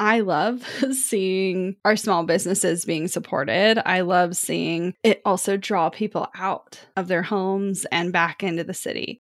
I love seeing our small businesses being supported. I love seeing it also draw people out of their homes and back into the city.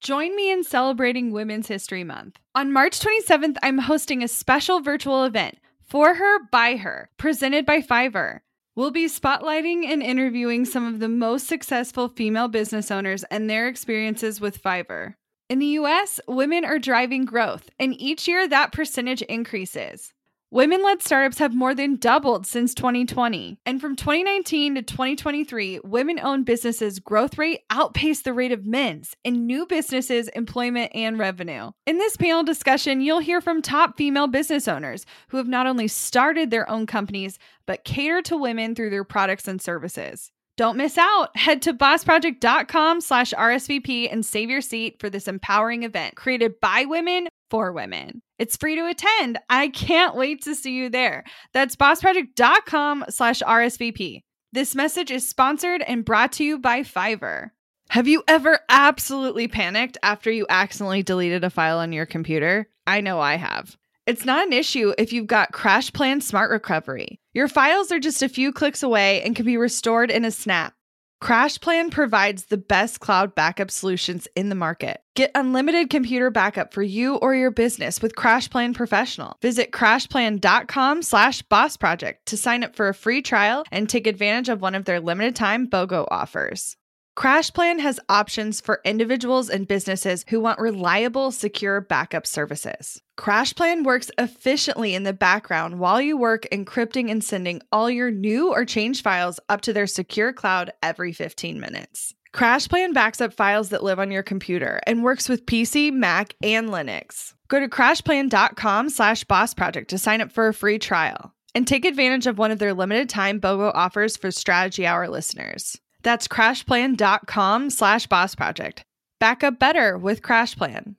Join me in celebrating Women's History Month. On March 27th, I'm hosting a special virtual event, For Her, By Her, presented by Fiverr. We'll be spotlighting and interviewing some of the most successful female business owners and their experiences with Fiverr. In the US, women are driving growth, and each year that percentage increases. Women led startups have more than doubled since 2020. And from 2019 to 2023, women owned businesses' growth rate outpaced the rate of men's in new businesses, employment, and revenue. In this panel discussion, you'll hear from top female business owners who have not only started their own companies, but cater to women through their products and services. Don't miss out. Head to bossproject.com slash RSVP and save your seat for this empowering event created by women for women. It's free to attend. I can't wait to see you there. That's bossproject.com slash RSVP. This message is sponsored and brought to you by Fiverr. Have you ever absolutely panicked after you accidentally deleted a file on your computer? I know I have. It's not an issue if you've got CrashPlan Smart Recovery. Your files are just a few clicks away and can be restored in a snap. CrashPlan provides the best cloud backup solutions in the market. Get unlimited computer backup for you or your business with CrashPlan Professional. Visit crashplan.com slash boss project to sign up for a free trial and take advantage of one of their limited time BOGO offers. CrashPlan has options for individuals and businesses who want reliable, secure backup services. CrashPlan works efficiently in the background while you work encrypting and sending all your new or changed files up to their secure cloud every 15 minutes. CrashPlan backs up files that live on your computer and works with PC, Mac, and Linux. Go to crashplan.com slash boss project to sign up for a free trial and take advantage of one of their limited time BOGO offers for Strategy Hour listeners. That's crashplan.com slash boss project. Back up better with CrashPlan.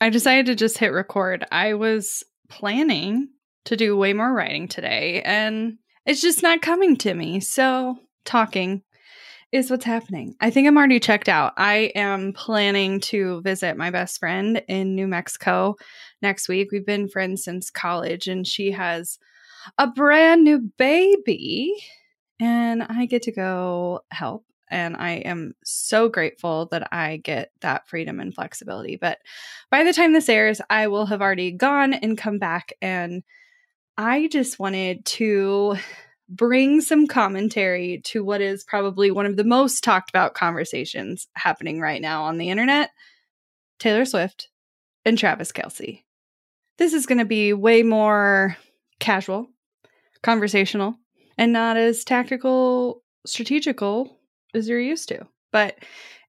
I decided to just hit record. I was planning to do way more writing today, and it's just not coming to me. So, talking is what's happening. I think I'm already checked out. I am planning to visit my best friend in New Mexico next week. We've been friends since college, and she has a brand new baby and I get to go help. And I am so grateful that I get that freedom and flexibility. But by the time this airs, I will have already gone and come back. And I just wanted to bring some commentary to what is probably one of the most talked about conversations happening right now on the internet Taylor Swift and Travis Kelce. This is going to be way more casual, conversational, and not as tactical, strategical as you're used to. But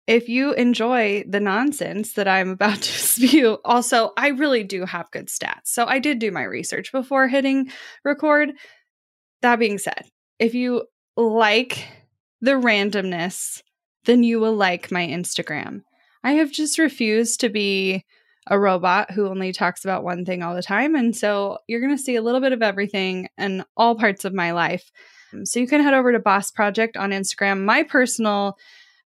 if you enjoy the nonsense that I'm about to spew, also, I really do have good stats. So I did do my research before hitting record. That being said, if you like the randomness, then you will like my Instagram. I have just refused to be a robot who only talks about one thing all the time. And so you're going to see a little bit of everything and all parts of my life. Um, so you can head over to Boss Project on Instagram. My personal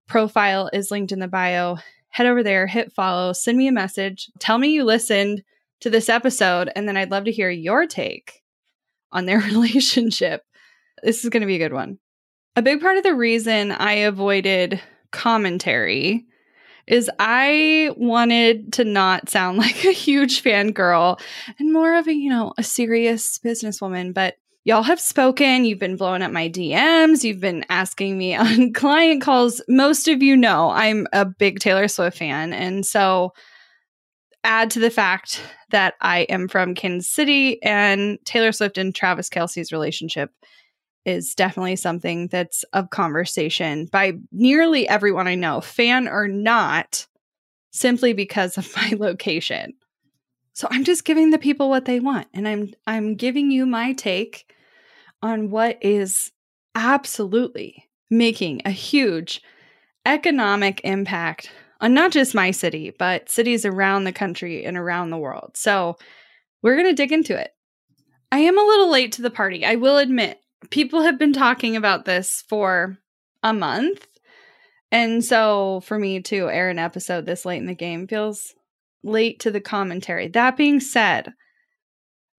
profile is linked in the bio. Head over there, hit follow, send me a message, tell me you listened to this episode, and then I'd love to hear your take on their relationship. This is going to be a good one. A big part of the reason I avoided commentary is I wanted to not sound like a huge fangirl and more of a, you know, a serious businesswoman. But y'all have spoken. You've been blowing up my DMs. You've been asking me on client calls. Most of you know I'm a big Taylor Swift fan. And so add to the fact that I am from Kansas City and Taylor Swift and Travis Kelce's relationship is definitely something that's of conversation by nearly everyone I know, fan or not, simply because of my location. So I'm just giving the people what they want and I'm I'm giving you my take on what is absolutely making a huge economic impact on not just my city, but cities around the country and around the world. So we're going to dig into it. I am a little late to the party, I will admit people have been talking about this for a month. And so for me to air an episode this late in the game feels late to the commentary. That being said,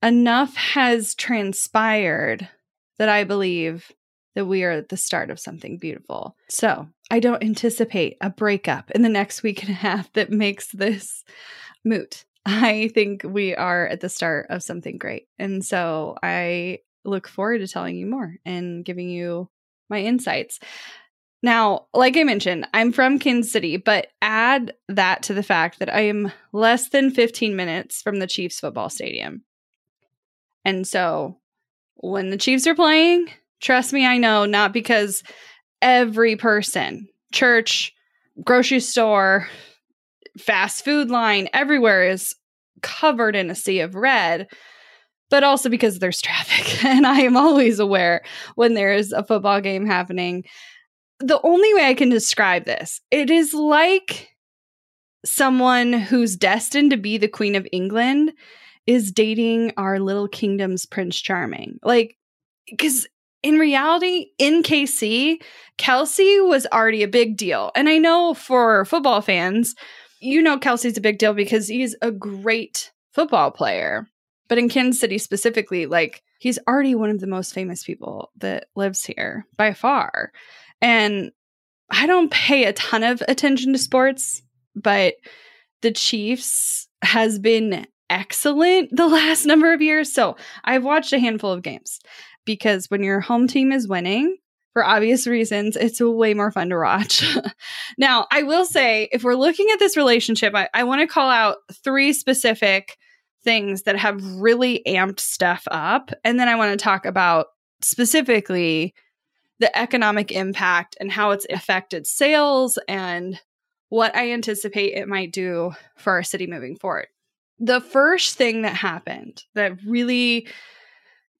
enough has transpired that I believe that we are at the start of something beautiful. So I don't anticipate a breakup in the next week and a half that makes this moot. I think we are at the start of something great. And so I look forward to telling you more and giving you my insights. Now, like I mentioned, I'm from Kansas City, but add that to the fact that I am less than 15 minutes from the Chiefs football stadium. And so when the Chiefs are playing, trust me, I know, not because every person, church, grocery store, fast food line, everywhere is covered in a sea of red, but also because there's traffic. And I am always aware when there's a football game happening. The only way I can describe this, it is like someone who's destined to be the Queen of England is dating our little kingdom's Prince Charming. Like, because in reality, in KC, Kelce was already a big deal. And I know for football fans, you know Kelce's a big deal because he's a great football player. But in Kansas City specifically, like he's already one of the most famous people that lives here by far. And I don't pay a ton of attention to sports, but the Chiefs has been excellent the last number of years. So I've watched a handful of games because when your home team is winning, for obvious reasons, it's way more fun to watch. now, I will say, if we're looking at this relationship, I, I want to call out three specific things that have really amped stuff up. And then I want to talk about specifically the economic impact and how it's affected sales and what I anticipate it might do for our city moving forward. The first thing that happened that really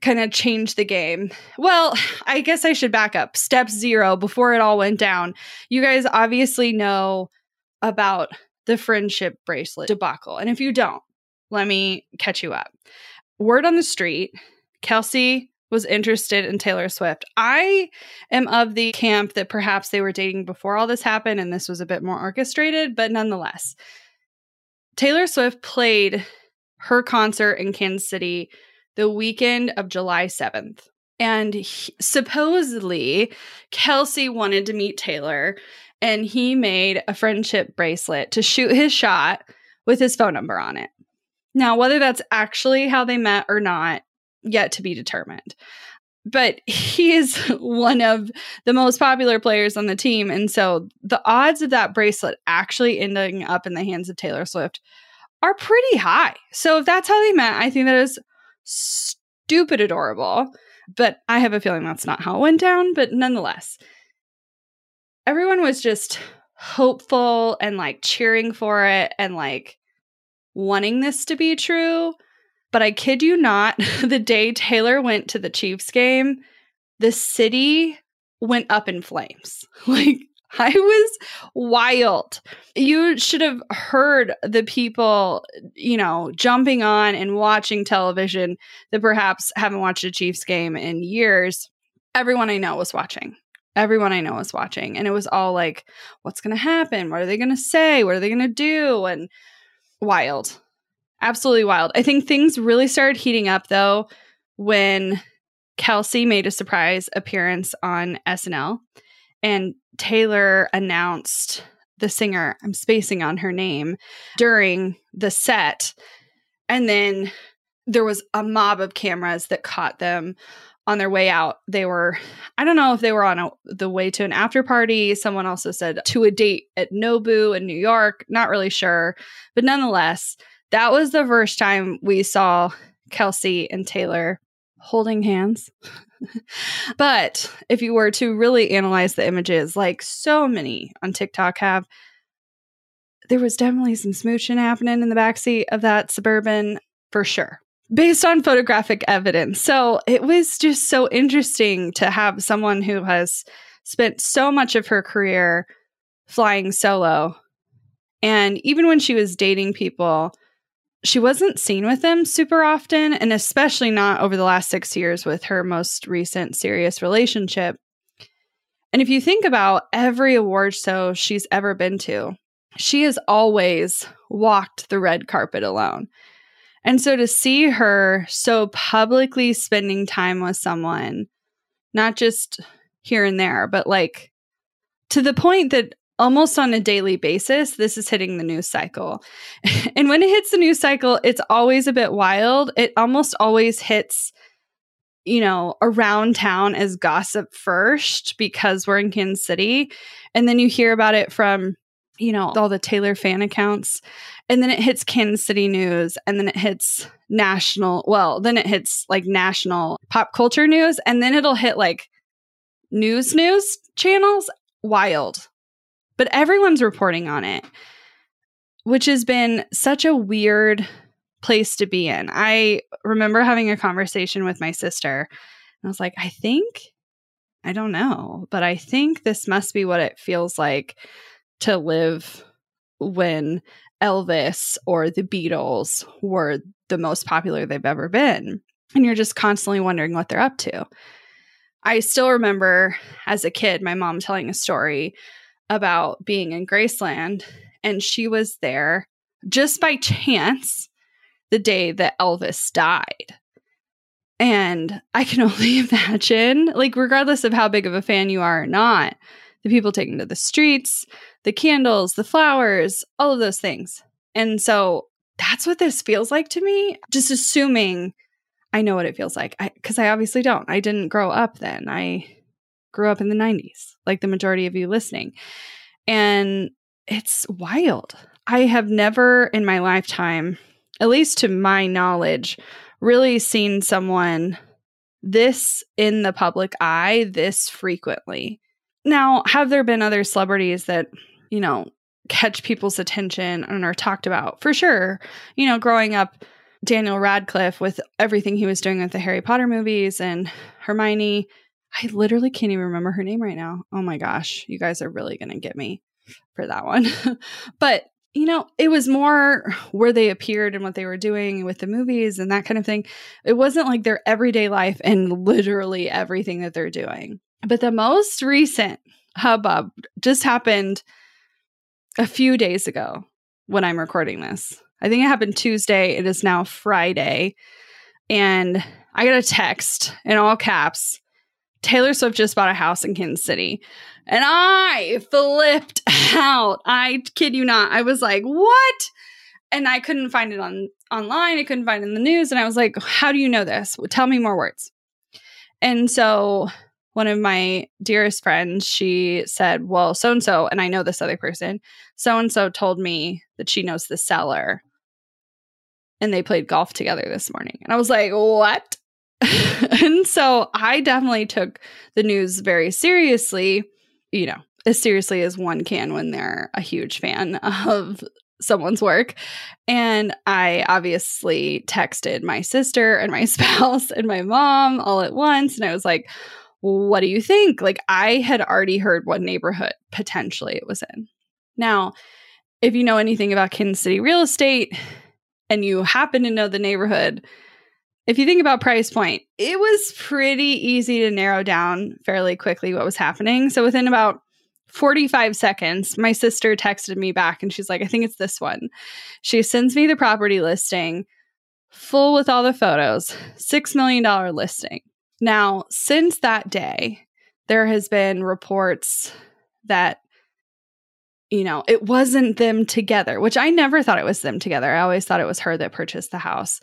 kind of changed the game. Well, I guess I should back up. Step zero before it all went down. You guys obviously know about the friendship bracelet debacle. And if you don't, let me catch you up. Word on the street Kelce was interested in Taylor Swift. I am of the camp that perhaps they were dating before all this happened and this was a bit more orchestrated, but nonetheless, Taylor Swift played her concert in Kansas City the weekend of July 7th. And he, supposedly, Kelce wanted to meet Taylor and he made a friendship bracelet to shoot his shot with his phone number on it. Now, whether that's actually how they met or not, yet to be determined. But he is one of the most popular players on the team. And so the odds of that bracelet actually ending up in the hands of Taylor Swift are pretty high. So if that's how they met, I think that is stupid adorable. But I have a feeling that's not how it went down. But nonetheless, everyone was just hopeful and like cheering for it and like wanting this to be true. But I kid you not, the day Taylor went to the Chiefs game, the city went up in flames. Like I was wild. You should have heard the people, you know, jumping on and watching television that perhaps haven't watched a Chiefs game in years. Everyone I know was watching. Everyone I know was watching. And it was all like, what's going to happen? What are they going to say? What are they going to do? And wild. Absolutely wild. I think things really started heating up though when Kelce made a surprise appearance on SNL and Taylor announced the singer, I'm spacing on her name, during the set. And then there was a mob of cameras that caught them on their way out. They were, I don't know if they were on a, the way to an after party. Someone also said to a date at Nobu in New York. Not really sure. But nonetheless, that was the first time we saw Kelce and Taylor holding hands. but if you were to really analyze the images, like so many on TikTok have, there was definitely some smooching happening in the backseat of that suburban for sure, based on photographic evidence. So it was just so interesting to have someone who has spent so much of her career flying solo. And even when she was dating people, she wasn't seen with them super often, and especially not over the last six years with her most recent serious relationship. And if you think about every award show she's ever been to, she has always walked the red carpet alone. And so to see her so publicly spending time with someone, not just here and there, but like to the point that almost on a daily basis, this is hitting the news cycle. and when it hits the news cycle, it's always a bit wild. It almost always hits, you know, around town as gossip first because we're in Kansas City. And then you hear about it from you know, all the Taylor fan accounts. And then it hits Kansas City news and then it hits national, well, then it hits like national pop culture news and then it'll hit like news news channels. Wild. But everyone's reporting on it, which has been such a weird place to be in. I remember having a conversation with my sister and I was like, I think, I don't know, but I think this must be what it feels like to live when Elvis or the Beatles were the most popular they've ever been. And you're just constantly wondering what they're up to. I still remember as a kid my mom telling a story about being in Graceland, and she was there just by chance the day that Elvis died. And I can only imagine, like, regardless of how big of a fan you are or not, the people taking to the streets, the candles, the flowers, all of those things. And so that's what this feels like to me. Just assuming I know what it feels like because I, I, obviously don't. I didn't grow up then. I grew up in the 90s, like the majority of you listening. And it's wild. I have never in my lifetime, at least to my knowledge, really seen someone this in the public eye this frequently. Now, have there been other celebrities that you know, catch people's attention and are talked about for sure. You know, growing up, Daniel Radcliffe with everything he was doing with the Harry Potter movies and Hermione. I literally can't even remember her name right now. Oh my gosh, you guys are really going to get me for that one. but, you know, it was more where they appeared and what they were doing with the movies and that kind of thing. It wasn't like their everyday life and literally everything that they're doing. But the most recent hubbub just happened a few days ago when I'm recording this. I think it happened Tuesday. It is now Friday. And I got a text in all caps Taylor Swift just bought a house in Kansas City. And I flipped out. I kid you not. I was like, what? And I couldn't find it on online. I couldn't find it in the news. And I was like, how do you know this? Tell me more words. And so one of my dearest friends, she said, Well, so and so, and I know this other person, so and so told me that she knows the seller. And they played golf together this morning. And I was like, What? and so I definitely took the news very seriously, you know, as seriously as one can when they're a huge fan of someone's work. And I obviously texted my sister and my spouse and my mom all at once. And I was like, what do you think? Like, I had already heard what neighborhood potentially it was in. Now, if you know anything about Kansas City real estate and you happen to know the neighborhood, if you think about price point, it was pretty easy to narrow down fairly quickly what was happening. So within about 45 seconds, my sister texted me back and she's like, I think it's this one. She sends me the property listing, full with all the photos, $6 million listing. Now, since that day, there has been reports that you know, it wasn't them together, which I never thought it was them together. I always thought it was her that purchased the house.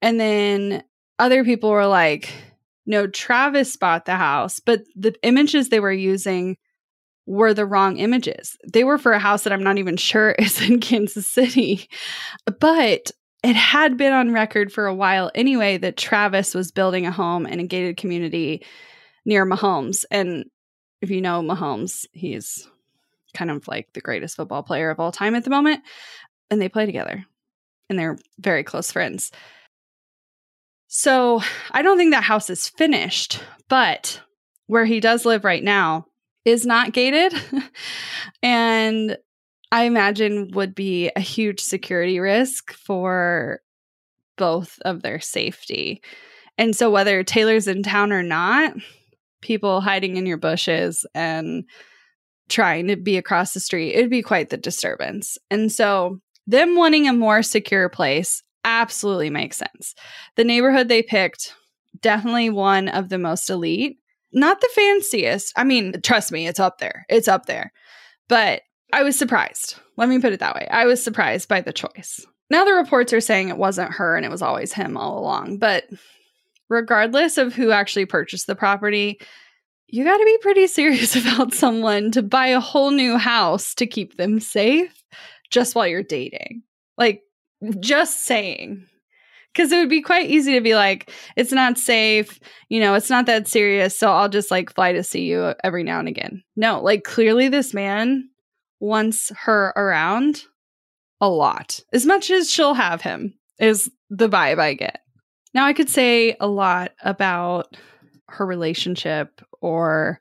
And then other people were like, no, Travis bought the house, but the images they were using were the wrong images. They were for a house that I'm not even sure is in Kansas City. But it had been on record for a while anyway that Travis was building a home in a gated community near Mahomes. And if you know Mahomes, he's kind of like the greatest football player of all time at the moment. And they play together and they're very close friends. So I don't think that house is finished, but where he does live right now is not gated. and I imagine would be a huge security risk for both of their safety. And so, whether Taylor's in town or not, people hiding in your bushes and trying to be across the street, it'd be quite the disturbance. And so, them wanting a more secure place, absolutely makes sense. The neighborhood they picked, definitely one of the most elite. Not the fanciest. I mean, trust me, it's up there. It's up there. But I was surprised. Let me put it that way. I was surprised by the choice. Now the reports are saying it wasn't her and it was always him all along. But regardless of who actually purchased the property, you got to be pretty serious about someone to buy a whole new house to keep them safe just while you're dating. Like, just saying. Because it would be quite easy to be like, it's not safe, you know, it's not that serious. So I'll just like fly to see you every now and again. No, like clearly this man wants her around a lot, as much as she'll have him, is the vibe I get. Now, I could say a lot about her relationship or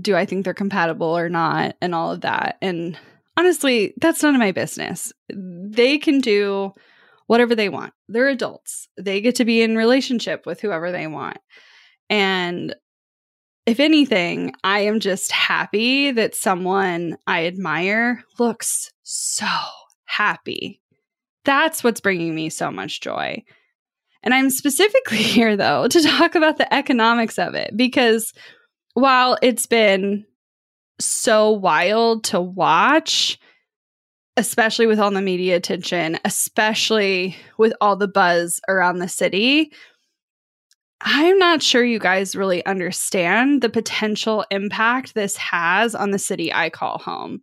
do I think they're compatible or not and all of that. And honestly, that's none of my business. They can do whatever they want. They're adults. They get to be in relationship with whoever they want. And if anything, I am just happy that someone I admire looks so happy. That's what's bringing me so much joy. And I'm specifically here, though, to talk about the economics of it because while it's been so wild to watch, especially with all the media attention, especially with all the buzz around the city, I'm not sure you guys really understand the potential impact this has on the city I call home.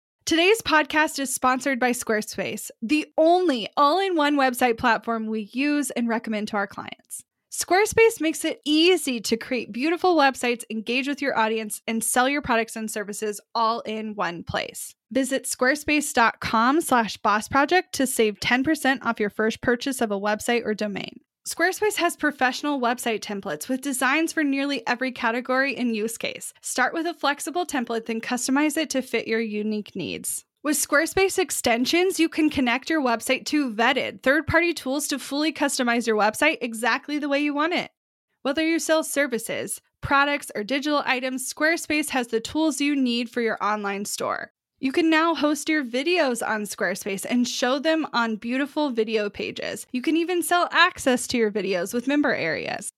Today's podcast is sponsored by Squarespace, the only all in one website platform we use and recommend to our clients. Squarespace makes it easy to create beautiful websites, engage with your audience, and sell your products and services all in one place. Visit squarespace.com slash boss project to save 10% off your first purchase of a website or domain. Squarespace has professional website templates with designs for nearly every category and use case. Start with a flexible template, then customize it to fit your unique needs. With Squarespace extensions, you can connect your website to vetted third party tools to fully customize your website exactly the way you want it. Whether you sell services, products, or digital items, Squarespace has the tools you need for your online store. You can now host your videos on Squarespace and show them on beautiful video pages. You can even sell access to your videos with member areas.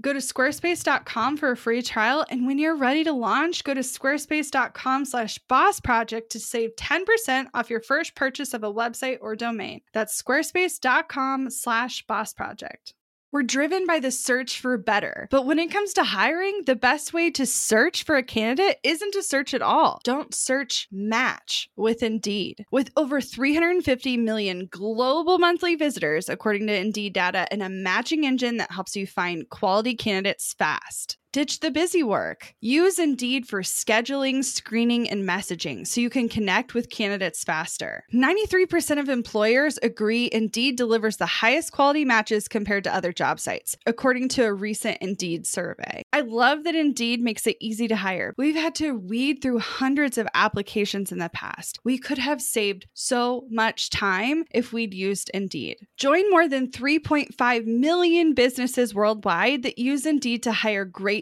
Go to squarespace.com for a free trial, and when you're ready to launch, go to squarespace.com slash boss project to save 10% off your first purchase of a website or domain. That's squarespace.com slash boss project. We're driven by the search for better. But when it comes to hiring, the best way to search for a candidate isn't to search at all. Don't search, match with Indeed. With over 350 million global monthly visitors, according to Indeed data, and a matching engine that helps you find quality candidates fast. Ditch the busy work. Use Indeed for scheduling, screening, and messaging so you can connect with candidates faster. 93% of employers agree Indeed delivers the highest quality matches compared to other job sites, according to a recent Indeed survey. I love that Indeed makes it easy to hire. We've had to weed through hundreds of applications in the past. We could have saved so much time if we'd used Indeed. Join more than 3.5 million businesses worldwide that use Indeed to hire great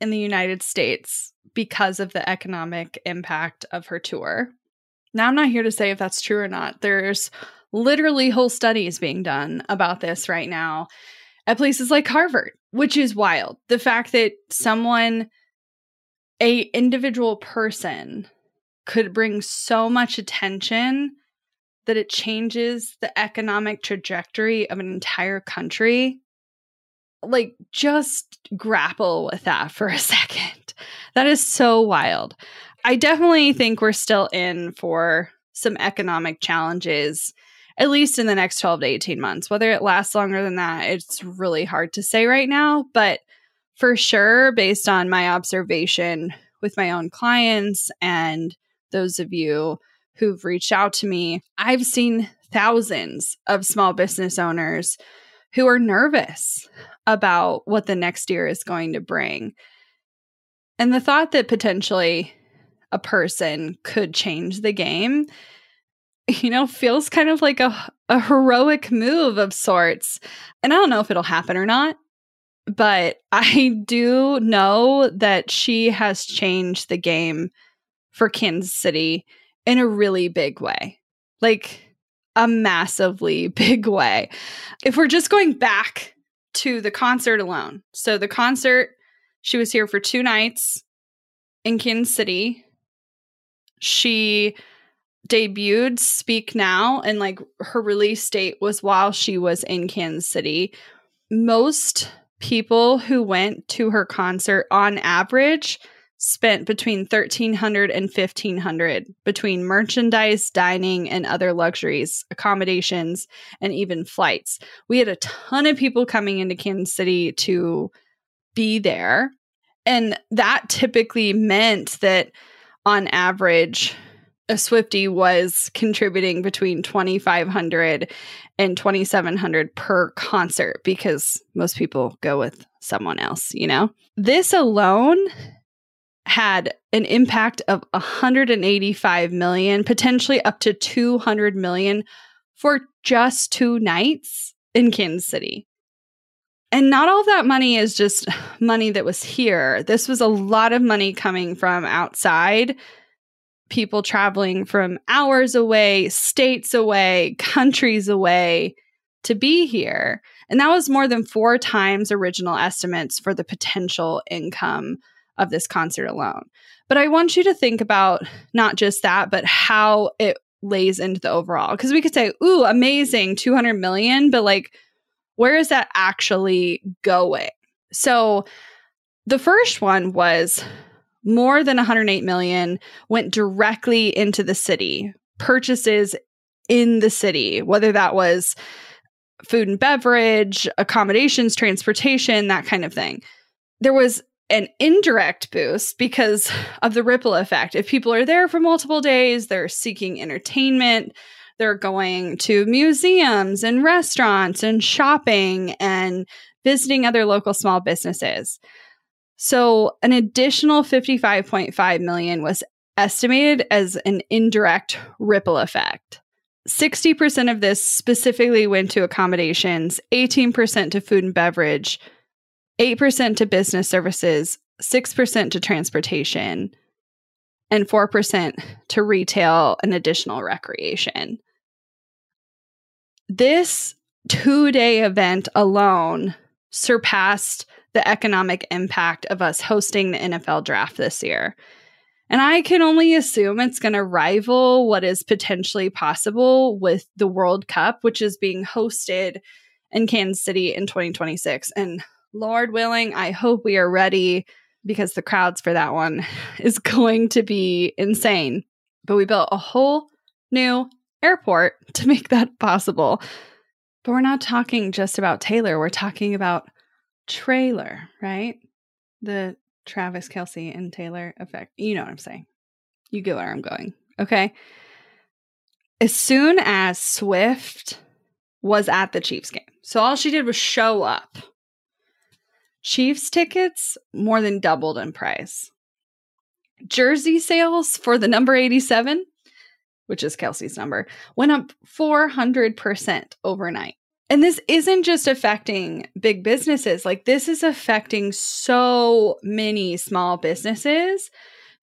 in the United States because of the economic impact of her tour. Now, I'm not here to say if that's true or not. There's literally whole studies being done about this right now at places like Harvard, which is wild. The fact that someone, a individual person, could bring so much attention that it changes the economic trajectory of an entire country like just grapple with that for a second. That is so wild. I definitely think we're still in for some economic challenges at least in the next 12 to 18 months. Whether it lasts longer than that, it's really hard to say right now, but for sure based on my observation with my own clients and those of you who've reached out to me, I've seen thousands of small business owners who are nervous about what the next year is going to bring. And the thought that potentially a person could change the game, you know, feels kind of like a, a heroic move of sorts. And I don't know if it'll happen or not, but I do know that she has changed the game for Kansas City in a really big way. Like, a massively big way. If we're just going back to the concert alone. So the concert, she was here for two nights in Kansas City. She debuted Speak Now, and like her release date was while she was in Kansas City. Most people who went to her concert on average spent between 1300 and 1500 between merchandise dining and other luxuries accommodations and even flights. We had a ton of people coming into kansas city to be there and that typically meant that on average a Swiftie was contributing between 2500 and 2700 per concert because most people go with someone else you know? This alone had an impact of 185 million, potentially up to 200 million for just two nights in Kansas City. And not all that money is just money that was here. This was a lot of money coming from outside, people traveling from hours away, states away, countries away to be here. And that was more than four times original estimates for the potential income of this concert alone. But I want you to think about not just that, but how it lays into the overall. Because we could say, ooh, amazing, 200 million, but like, where is that actually going? So the first one was more than 108 million went directly into the city, purchases in the city, whether that was food and beverage, accommodations, transportation, that kind of thing. There was an indirect boost because of the ripple effect. If people are there for multiple days, they're seeking entertainment, they're going to museums and restaurants and shopping and visiting other local small businesses. So, an additional 55.5 million was estimated as an indirect ripple effect. 60% of this specifically went to accommodations, 18% to food and beverage, 8% to business services, 6% to transportation, and 4% to retail and additional recreation. This two day event alone surpassed the economic impact of us hosting the NFL draft this year. And I can only assume it's going to rival what is potentially possible with the World Cup, which is being hosted in Kansas City in 2026. And Lord willing, I hope we are ready because the crowds for that one is going to be insane. But we built a whole new airport to make that possible. But we're not talking just about Taylor, we're talking about Traylor, right? The Travis Kelce and Taylor effect. You know what I'm saying. You get where I'm going. Okay. As soon as Swift was at the Chiefs game, so all she did was show up. Chiefs tickets more than doubled in price. Jersey sales for the number 87, which is Kelce's number, went up 400% overnight. And this isn't just affecting big businesses, like, this is affecting so many small businesses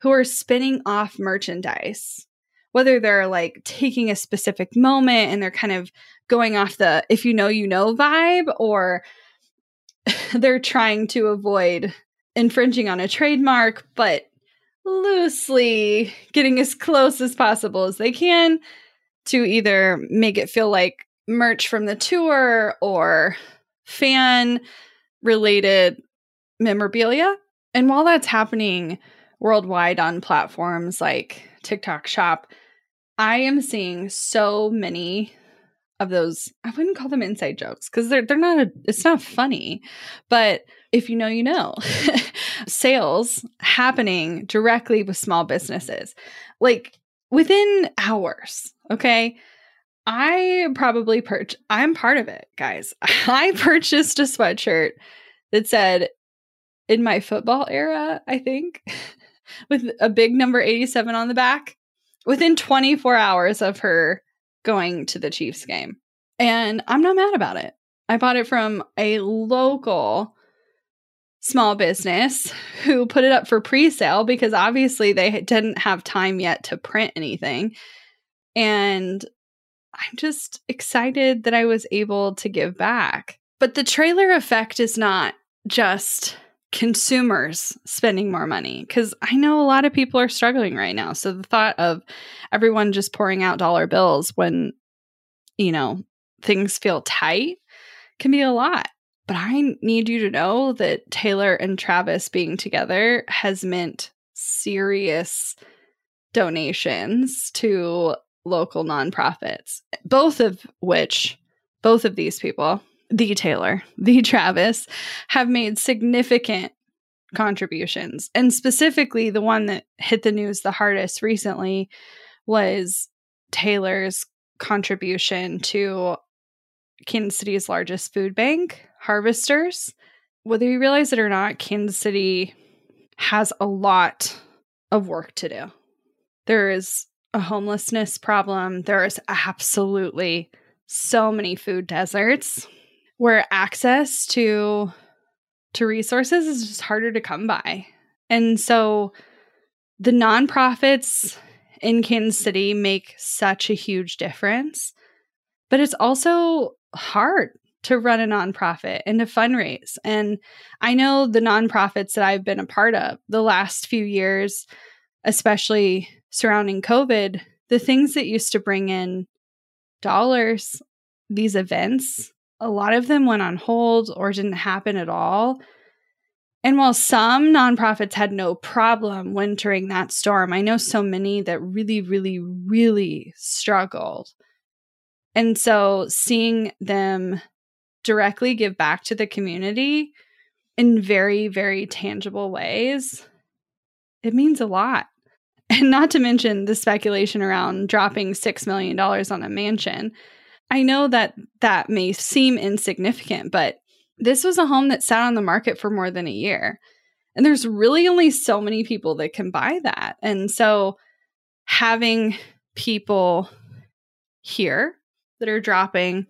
who are spinning off merchandise. Whether they're like taking a specific moment and they're kind of going off the if you know, you know vibe, or they're trying to avoid infringing on a trademark, but loosely getting as close as possible as they can to either make it feel like merch from the tour or fan related memorabilia. And while that's happening worldwide on platforms like TikTok Shop, I am seeing so many of those I wouldn't call them inside jokes because they're they're not a, it's not funny, but if you know you know. Sales happening directly with small businesses. Like within hours, okay? I probably purchased I'm part of it, guys. I purchased a sweatshirt that said in my football era, I think, with a big number 87 on the back within 24 hours of her going to the Chiefs game. And I'm not mad about it. I bought it from a local small business who put it up for pre-sale because obviously they didn't have time yet to print anything. And I'm just excited that I was able to give back. But the Traylor effect is not just consumers spending more money because I know a lot of people are struggling right now. So the thought of everyone just pouring out dollar bills when, you know, things feel tight can be a lot. But I need you to know that Taylor and Travis being together has meant serious donations to local nonprofits, both of which, both of these people the Taylor, the Travis, have made significant contributions. And specifically, the one that hit the news the hardest recently was Taylor's contribution to Kansas City's largest food bank, Harvesters. Whether you realize it or not, Kansas City has a lot of work to do. There is a homelessness problem. There is absolutely so many food deserts where access to to resources is just harder to come by. And so the nonprofits in Kansas City make such a huge difference. But it's also hard to run a nonprofit and to fundraise. And I know the nonprofits that I've been a part of the last few years, especially surrounding COVID, the things that used to bring in dollars, these events, a lot of them went on hold or didn't happen at all. And while some nonprofits had no problem wintering that storm, I know so many that really, really, really struggled. And so seeing them directly give back to the community in very, very tangible ways, it means a lot. And not to mention the speculation around dropping $6 million on a mansion I know that that may seem insignificant, but this was a home that sat on the market for more than a year. And there's really only so many people that can buy that. And so having people here that are dropping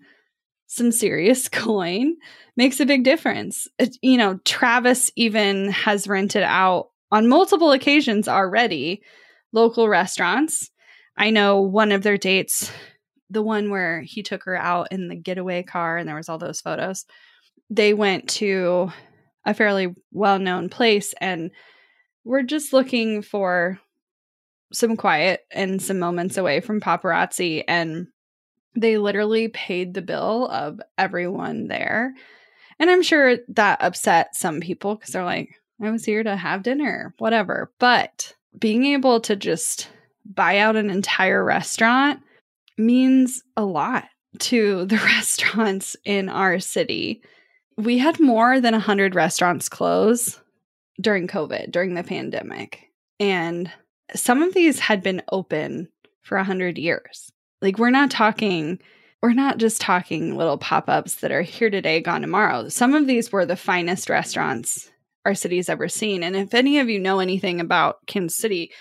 some serious coin makes a big difference. You know, Travis even has rented out on multiple occasions already local restaurants. I know one of their dates the one where he took her out in the getaway car and there was all those photos they went to a fairly well-known place and we're just looking for some quiet and some moments away from paparazzi and they literally paid the bill of everyone there. And i'm sure that upset some people because they're like i was here to have dinner whatever. But being able to just buy out an entire restaurant means a lot to the restaurants in our city. We had more than 100 restaurants close during COVID, during the pandemic. And some of these had been open for a hundred years. Like we're not talking, we're not just talking little pop-ups that are here today, gone tomorrow. Some of these were the finest restaurants our city's ever seen. And if any of you know anything about Kansas City,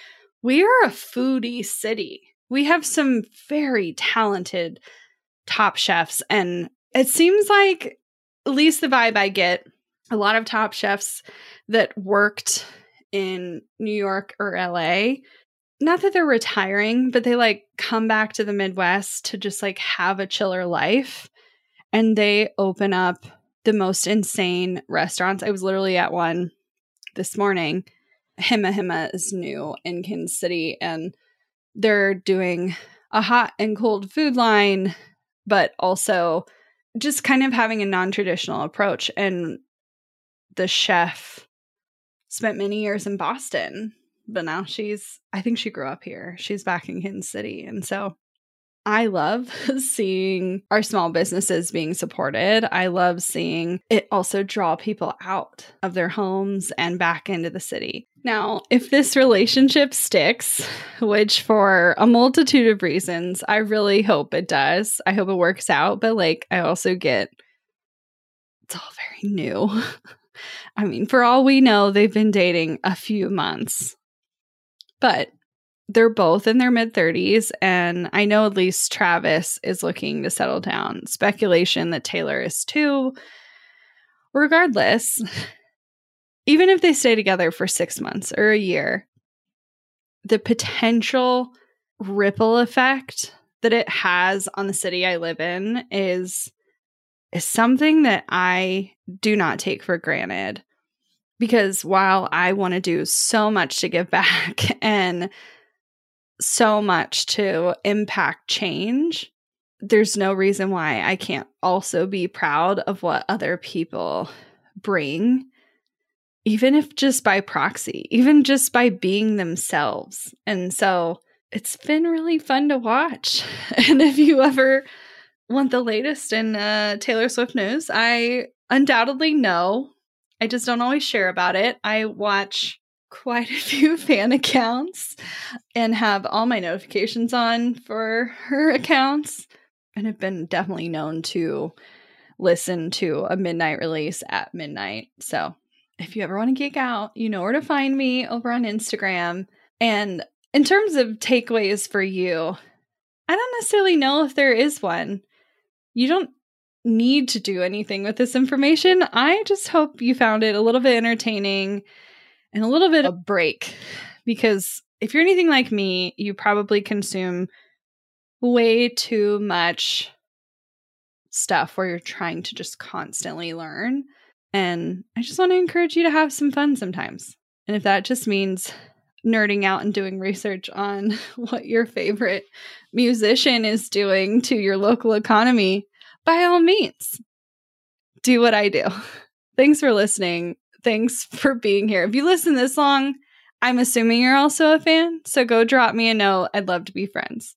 we are a foodie city. We have some very talented top chefs. And it seems like, at least the vibe I get, a lot of top chefs that worked in New York or LA, not that they're retiring, but they like come back to the Midwest to just like have a chiller life. And they open up the most insane restaurants. I was literally at one this morning. Hima Hima is new in Kansas City and they're doing a hot and cold food line, but also just kind of having a non traditional approach. And the chef spent many years in Boston, but now she's, I think she grew up here. She's back in Kansas City. And so I love seeing our small businesses being supported. I love seeing it also draw people out of their homes and back into the city. Now, if this relationship sticks, which for a multitude of reasons, I really hope it does. I hope it works out, but like I also get it's all very new. I mean, for all we know, they've been dating a few months. But they're both in their mid 30s and i know at least travis is looking to settle down. Speculation that taylor is too. Regardless even if they stay together for six months or a year the potential ripple effect that it has on the city i live in is is something that i do not take for granted. Because while i want to do so much to give back and so much to impact change, there's no reason why I can't also be proud of what other people bring, even if just by proxy, even just by being themselves. And so it's been really fun to watch. And if you ever want the latest in uh, Taylor Swift news, I undoubtedly know. I just don't always share about it. I watch quite a few fan accounts and have all my notifications on for her accounts and have been definitely known to listen to a midnight release at midnight. So if you ever want to geek out, you know where to find me over on Instagram. And in terms of takeaways for you, I don't necessarily know if there is one. You don't need to do anything with this information. I just hope you found it a little bit entertaining and a little bit of a break because if you're anything like me, you probably consume way too much stuff where you're trying to just constantly learn. And I just want to encourage you to have some fun sometimes. And if that just means nerding out and doing research on what your favorite musician is doing to your local economy, by all means, do what I do. Thanks for listening thanks for being here. If you listen this long, I'm assuming you're also a fan. So go drop me a note. I'd love to be friends.